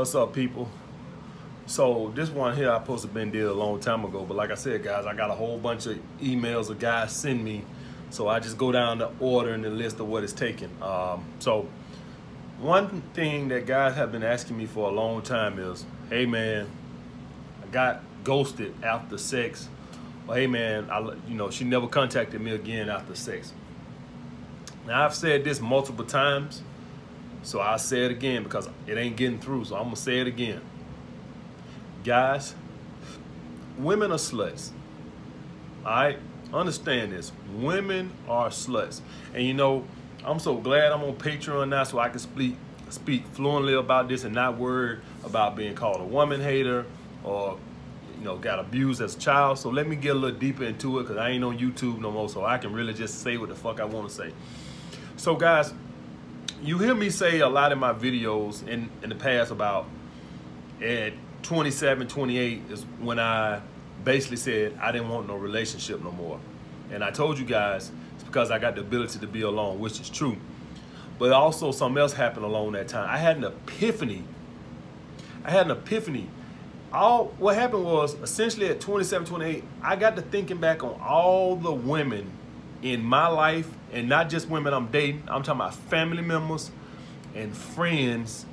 What's up, people? So this one here I supposed to been did a long time ago, but like I said, guys, I got a whole bunch of emails of guys send me, so I just go down the order and the list of what it's taking. Um, so one thing that guys have been asking me for a long time is, hey man, I got ghosted after sex, or hey man, I, you know, she never contacted me again after sex. Now I've said this multiple times, so I'll say it again because it ain't getting through. So I'm gonna say it again. Guys, women are sluts. All right? Understand this. Women are sluts. And you know, I'm so glad I'm on Patreon now so I can speak speak fluently about this and not worry about being called a woman hater or you know got abused as a child. So let me get a little deeper into it because I ain't on YouTube no more, so I can really just say what the fuck I want to say. So guys, you hear me say a lot in my videos in, in the past about at 27, 28 is when I basically said I didn't want no relationship no more. And I told you guys it's because I got the ability to be alone, which is true. But also something else happened along that time. I had an epiphany. I had an epiphany. All what happened was essentially at 27, 28, I got to thinking back on all the women in my life, and not just women I'm dating, I'm talking about family members and friends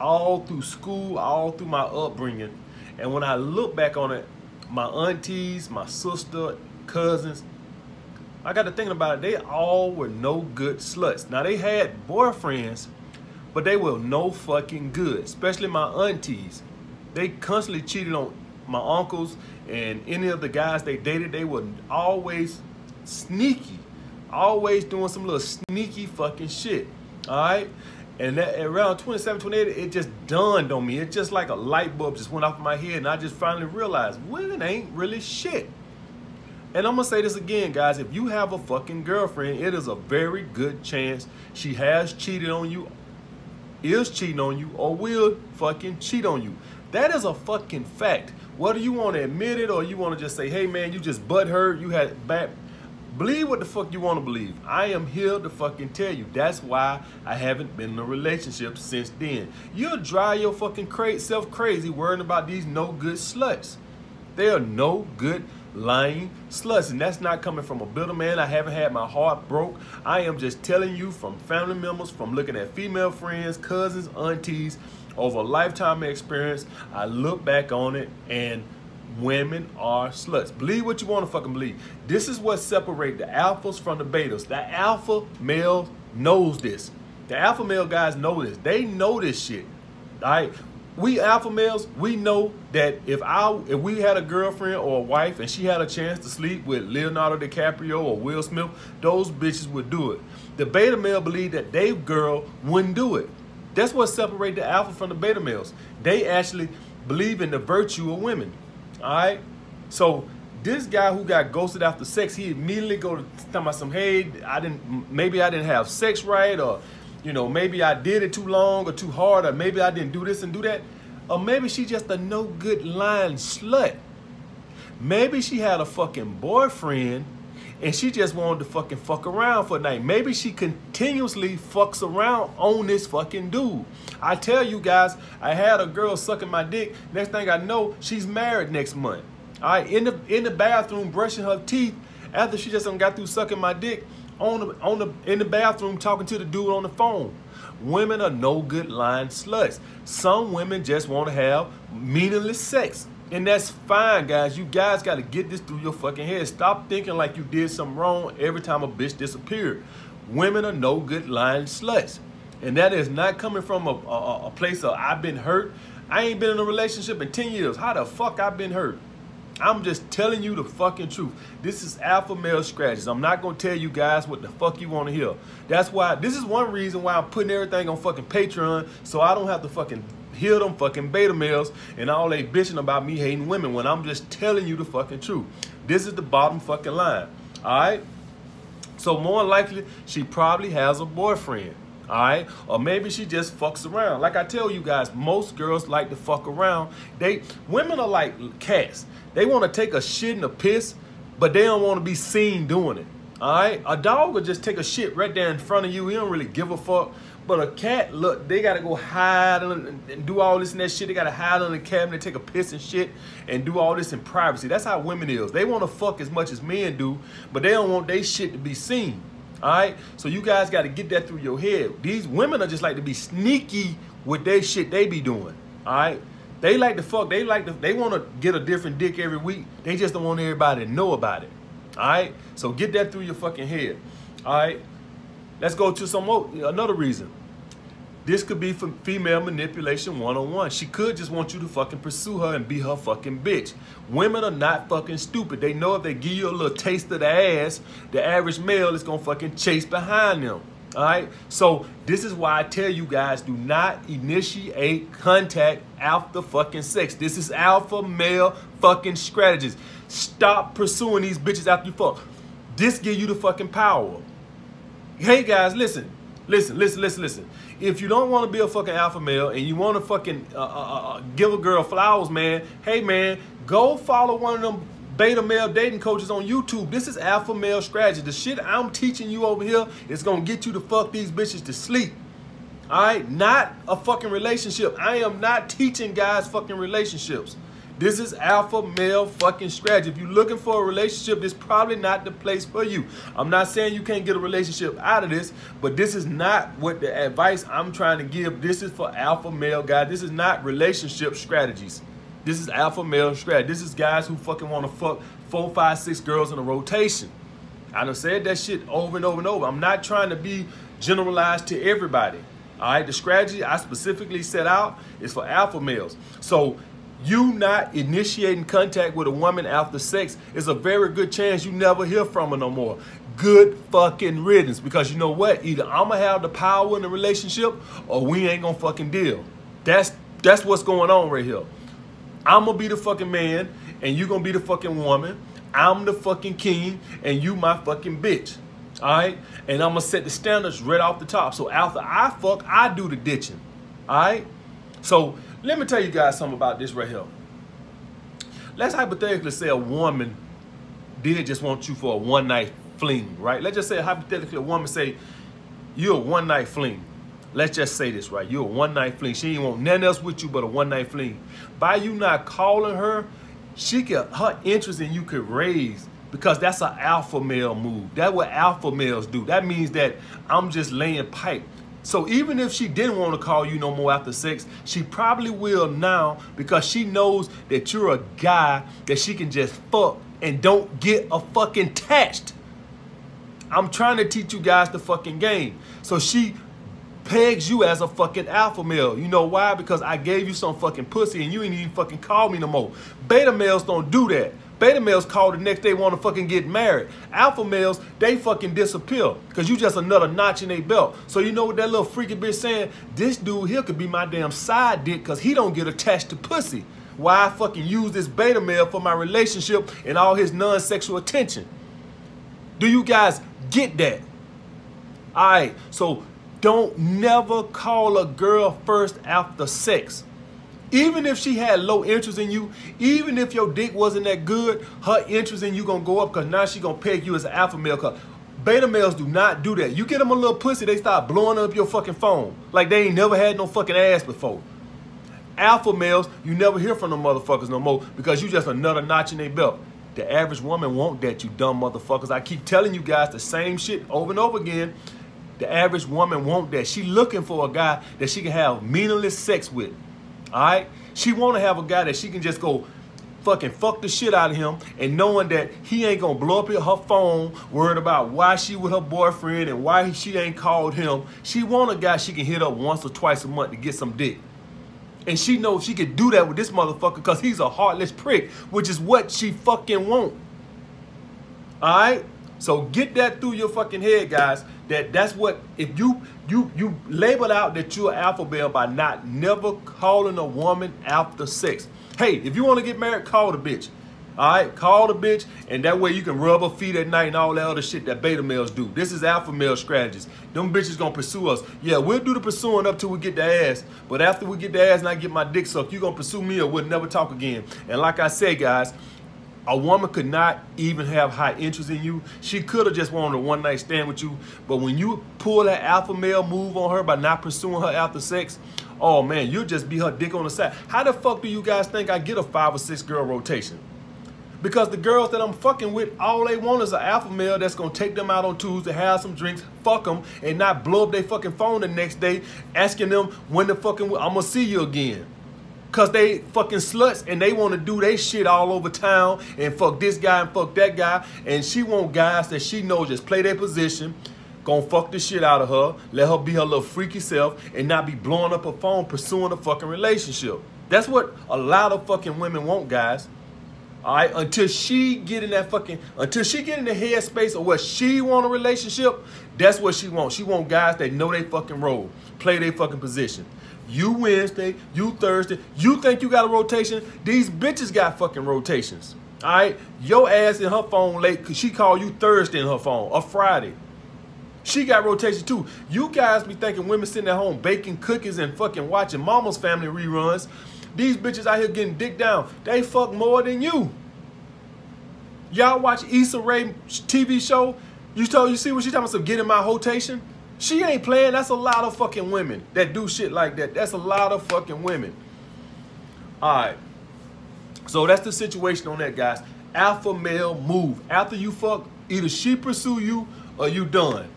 all through school, all through my upbringing. And when I look back on it, my aunties, my sister, cousins, I got to thinking about it, they all were no good sluts. Now they had boyfriends, but they were no fucking good, especially my aunties. They constantly cheated on my uncles and any of the guys they dated. They were always sneaky, always doing some little sneaky fucking shit. All right. And that, around 27, 28, it just dawned on me. It just like a light bulb just went off in my head, and I just finally realized women ain't really shit. And I'm gonna say this again, guys. If you have a fucking girlfriend, it is a very good chance she has cheated on you, is cheating on you, or will fucking cheat on you. That is a fucking fact. Whether you want to admit it or you want to just say, hey man, you just butt hurt, you had bad Believe what the fuck you want to believe. I am here to fucking tell you. That's why I haven't been in a relationship since then. You'll drive your fucking cra- self crazy worrying about these no good sluts. They are no good lying sluts. And that's not coming from a bitter man. I haven't had my heart broke. I am just telling you from family members, from looking at female friends, cousins, aunties, over a lifetime experience. I look back on it and women are sluts. Believe what you want to fucking believe. This is what separates the alphas from the betas. The alpha male knows this. The alpha male guys know this. They know this shit. Right. We alpha males, we know that if I if we had a girlfriend or a wife and she had a chance to sleep with Leonardo DiCaprio or Will Smith, those bitches would do it. The beta male believe that they girl wouldn't do it. That's what separates the alpha from the beta males. They actually believe in the virtue of women. All right. So this guy who got ghosted after sex, he immediately go to tell about some, hey, I didn't, maybe I didn't have sex right, or you know, maybe I did it too long or too hard, or maybe I didn't do this and do that, or maybe she just a no good lying slut. Maybe she had a fucking boyfriend and she just wanted to fucking fuck around for a night. Maybe she continuously fucks around on this fucking dude. I tell you guys, I had a girl sucking my dick. Next thing I know, she's married next month. All right, in the in the bathroom brushing her teeth after she just got through sucking my dick on the on the in the bathroom talking to the dude on the phone. Women are no good lying sluts. Some women just want to have meaningless sex. And that's fine, guys. You guys got to get this through your fucking head. Stop thinking like you did something wrong every time a bitch disappeared. Women are no good lying sluts. And that is not coming from a, a, a place of I've been hurt. I ain't been in a relationship in 10 years. How the fuck I've been hurt? I'm just telling you the fucking truth. This is alpha male strategies. I'm not gonna tell you guys what the fuck you want to hear. That's why this is one reason why I'm putting everything on fucking Patreon so I don't have to fucking hear them fucking beta males and all they bitching about me hating women when I'm just telling you the fucking truth. This is the bottom fucking line. All right. So more likely, she probably has a boyfriend. All right, or maybe she just fucks around. Like I tell you guys, most girls like to fuck around. They women are like cats. They want to take a shit and a piss, but they don't want to be seen doing it. All right, a dog will just take a shit right there in front of you. He don't really give a fuck. But a cat, look, they gotta go hide and do all this and that shit. They gotta hide on the cabinet, take a piss and shit, and do all this in privacy. That's how women is. They wanna fuck as much as men do, but they don't want their shit to be seen. All right, so you guys gotta get that through your head. These women are just like to be sneaky with their shit they be doing. All right, they like to fuck. They like to. They want to get a different dick every week. They just don't want everybody to know about it. All right. So get that through your fucking head. All right. Let's go to some more. Another reason. This could be for female manipulation one on one. She could just want you to fucking pursue her and be her fucking bitch. Women are not fucking stupid. They know if they give you a little taste of the ass, the average male is gonna fucking chase behind them. All right. So this is why I tell you guys do not initiate contact after fucking sex. This is alpha male fucking strategies. Stop pursuing these bitches after you fuck. This give you the fucking power. Hey guys, listen, listen, listen, listen, listen. If you don't want to be a fucking alpha male and you want to fucking uh, uh, uh, uh, give a girl flowers, man, hey man, go follow one of them beta male dating coaches on YouTube. This is alpha male strategy. The shit I'm teaching you over here is gonna get you to fuck these bitches to sleep. All right, not a fucking relationship. I am not teaching guys fucking relationships. This is alpha male fucking strategy. If you're looking for a relationship, this is probably not the place for you. I'm not saying you can't get a relationship out of this, but this is not what the advice I'm trying to give. This is for alpha male guys. This is not relationship strategies. This is alpha male strategy. This is guys who fucking want to fuck four, five, six girls in a rotation. I done said that shit over and over and over. I'm not trying to be generalized to everybody. All right, the strategy I specifically set out is for alpha males. So you not initiating contact with a woman after sex is a very good chance you never hear from her no more. Good fucking riddance because you know what? Either I'm gonna have the power in the relationship or we ain't gonna fucking deal. That's that's what's going on right here. I'm gonna be the fucking man and you gonna be the fucking woman. I'm the fucking king and you my fucking bitch. All right? And I'm gonna set the standards right off the top. So after I fuck, I do the ditching. All right? So let me tell you guys something about this right here. Let's hypothetically say a woman did just want you for a one night fling, right? Let's just say hypothetically a woman say you're a one night fling. Let's just say this, right? You're a one night fling. She ain't want nothing else with you but a one night fling. By you not calling her, she could her interest in you could raise because that's an alpha male move. That's what alpha males do. That means that I'm just laying pipe. So even if she didn't want to call you no more after sex, she probably will now because she knows that you're a guy that she can just fuck and don't get a fucking attached. I'm trying to teach you guys the fucking game. So she pegs you as a fucking alpha male. You know why? Because I gave you some fucking pussy and you ain't even fucking call me no more. Beta males don't do that. Beta males call the next day want to fucking get married. Alpha males, they fucking disappear because you just another notch in their belt. So you know what that little freaky bitch saying? This dude here could be my damn side dick because he don't get attached to pussy. Why I fucking use this beta male for my relationship and all his non-sexual attention. Do you guys get that? All right, so don't never call a girl first after sex. Even if she had low interest in you, even if your dick wasn't that good, her interest in you gonna go up because now she gonna peg you as an alpha male. Cause beta males do not do that. You get them a little pussy, they start blowing up your fucking phone like they ain't never had no fucking ass before. Alpha males, you never hear from them motherfuckers no more because you just another notch in their belt. The average woman won't that, you dumb motherfuckers. I keep telling you guys the same shit over and over again. The average woman won't that. She looking for a guy that she can have meaningless sex with. All right? She want to have a guy that she can just go fucking fuck the shit out of him and knowing that he ain't gonna blow up her phone worried about why she with her boyfriend and why she ain't called him. She want a guy she can hit up once or twice a month to get some dick. And she knows she can do that with this motherfucker because he's a heartless prick, which is what she fucking want. All right? So get that through your fucking head, guys. That that's what if you you you label out that you're alpha male by not never calling a woman after sex. Hey, if you want to get married, call the bitch. All right, call the bitch, and that way you can rub her feet at night and all that other shit that beta males do. This is alpha male strategies. Them bitches gonna pursue us. Yeah, we'll do the pursuing up till we get the ass, but after we get the ass and I get my dick sucked, you gonna pursue me or we'll never talk again. And like I said, guys, A woman could not even have high interest in you. She could have just wanted a one night stand with you. But when you pull that alpha male move on her by not pursuing her after sex, oh man, you'll just be her dick on the side. How the fuck do you guys think I get a five or six girl rotation? Because the girls that I'm fucking with, all they want is an alpha male that's gonna take them out on Tuesday, have some drinks, fuck them, and not blow up their fucking phone the next day asking them when the fucking I'm gonna see you again. Cause they fucking sluts and they want to do their shit all over town and fuck this guy and fuck that guy. And she want guys that she knows just play their position, gonna fuck the shit out of her, let her be her little freaky self, and not be blowing up her phone pursuing a fucking relationship. That's what a lot of fucking women want, guys. All right, until she get in that fucking, until she get in the headspace of what she want a relationship, that's what she want. She want guys that know they fucking role, play their fucking position. You Wednesday, you Thursday. You think you got a rotation? These bitches got fucking rotations. All right, your ass in her phone late because she called you Thursday in her phone or Friday. She got rotation too. You guys be thinking women sitting at home baking cookies and fucking watching Mama's Family reruns. These bitches out here getting dick down. They fuck more than you. Y'all watch Issa Rae TV show. You told you see what she talking about? Getting my rotation. She ain't playing. That's a lot of fucking women that do shit like that. That's a lot of fucking women. All right. So that's the situation on that, guys. Alpha male move. After you fuck, either she pursue you or you done.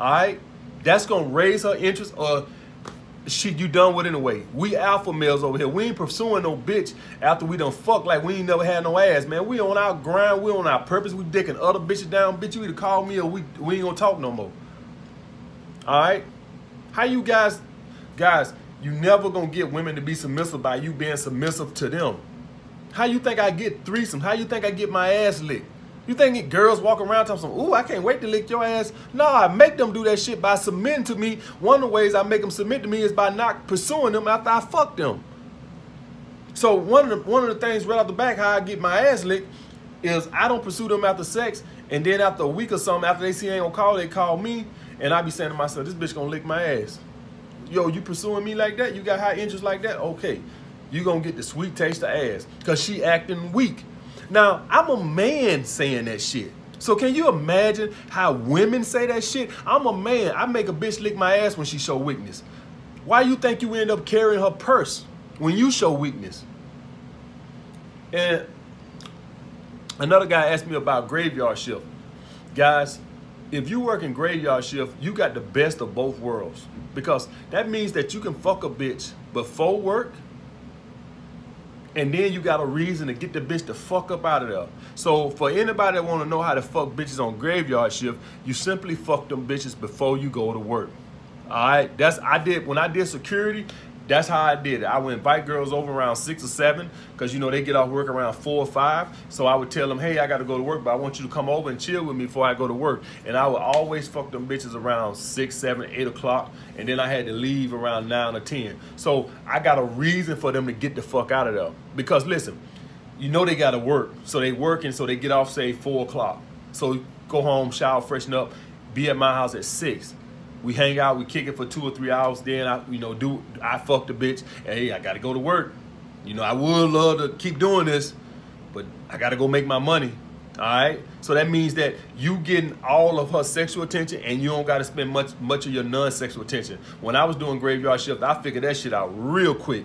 All right. That's gonna raise her interest or she you done with anyway. We alpha males over here. We ain't pursuing no bitch after we done fuck like we ain't never had no ass, man. We on our grind. We on our purpose. We dicking other bitches down. Bitch, you either call me or we we ain't gonna talk no more. All right? How you guys, guys, you never gonna get women to be submissive by you being submissive to them. How you think I get threesome? How you think I get my ass licked? You think girls walk around talking, ooh, I can't wait to lick your ass? No, I make them do that shit by submitting to me. One of the ways I make them submit to me is by not pursuing them after I fuck them. So one of the one of the things right off the back, how I get my ass licked, is I don't pursue them after sex, and then after a week or something, after they see I ain't gonna call, they call me, and I be saying to myself, this bitch gonna lick my ass. Yo, you pursuing me like that? You got high interest like that? Okay. You gonna get the sweet taste of ass. Cause she acting weak. Now, I'm a man saying that shit. So can you imagine how women say that shit? I'm a man. I make a bitch lick my ass when she show weakness. Why you think you end up carrying her purse when you show weakness? And another guy asked me about graveyard shift. Guys, if you work in graveyard shift, you got the best of both worlds because that means that you can fuck a bitch before work and then you got a reason to get the bitch to fuck up out of there. So for anybody that want to know how to fuck bitches on graveyard shift, you simply fuck them bitches before you go to work. All right, that's I did when I did security. That's how I did it. I would invite girls over around six or seven because you know they get off work around four or five. So I would tell them, hey, I got to go to work, but I want you to come over and chill with me before I go to work. And I would always fuck them bitches around six, seven, eight o'clock, and then I had to leave around nine or ten. So I got a reason for them to get the fuck out of there. Because listen, you know they got to work, so they working, so they get off say four o'clock. So go home, shower, freshen up, be at my house at six. We hang out, we kick it for two or three hours. Then I, you know, do I fuck the bitch? Hey, I gotta go to work. You know, I would love to keep doing this, but I gotta go make my money. All right. So that means that you getting all of her sexual attention, and you don't gotta spend much much of your non-sexual attention. When I was doing graveyard shift, I figured that shit out real quick.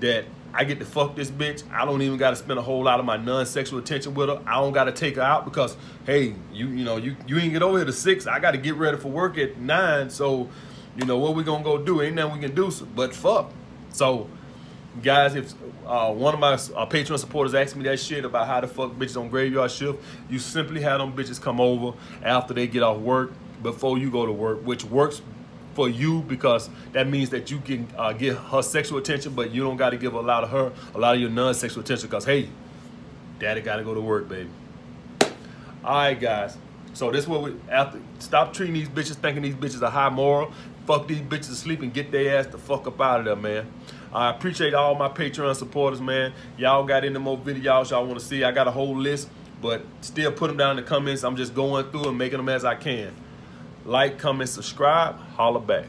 That I get to fuck this bitch. I don't even got to spend a whole lot of my non-sexual attention with her. I don't got to take her out because, hey, you you know, you, you ain't get over here to six. I got to get ready for work at nine. So, you know, what we to go do? Ain't nothing we can do but fuck. So, guys, if uh, one of my uh, Patreon supporters asked me that shit about how to fuck bitches on graveyard shift, you simply have them bitches come over after they get off work before you go to work, which works for you because that means that you can uh, get her sexual attention, but you don't got to give a lot of her a lot of your non-sexual attention because hey, daddy got to go to work, baby. All right, guys. So this is what we after stop treating these bitches thinking these bitches are high moral. Fuck these bitches to sleep and get their ass the fuck up out of there, man. I appreciate all my Patreon supporters, man. Y'all got any more videos y'all want to see. I got a whole list, but still put them down in the comments. I'm just going through and making them as I can. Like, comment, subscribe. Holla back.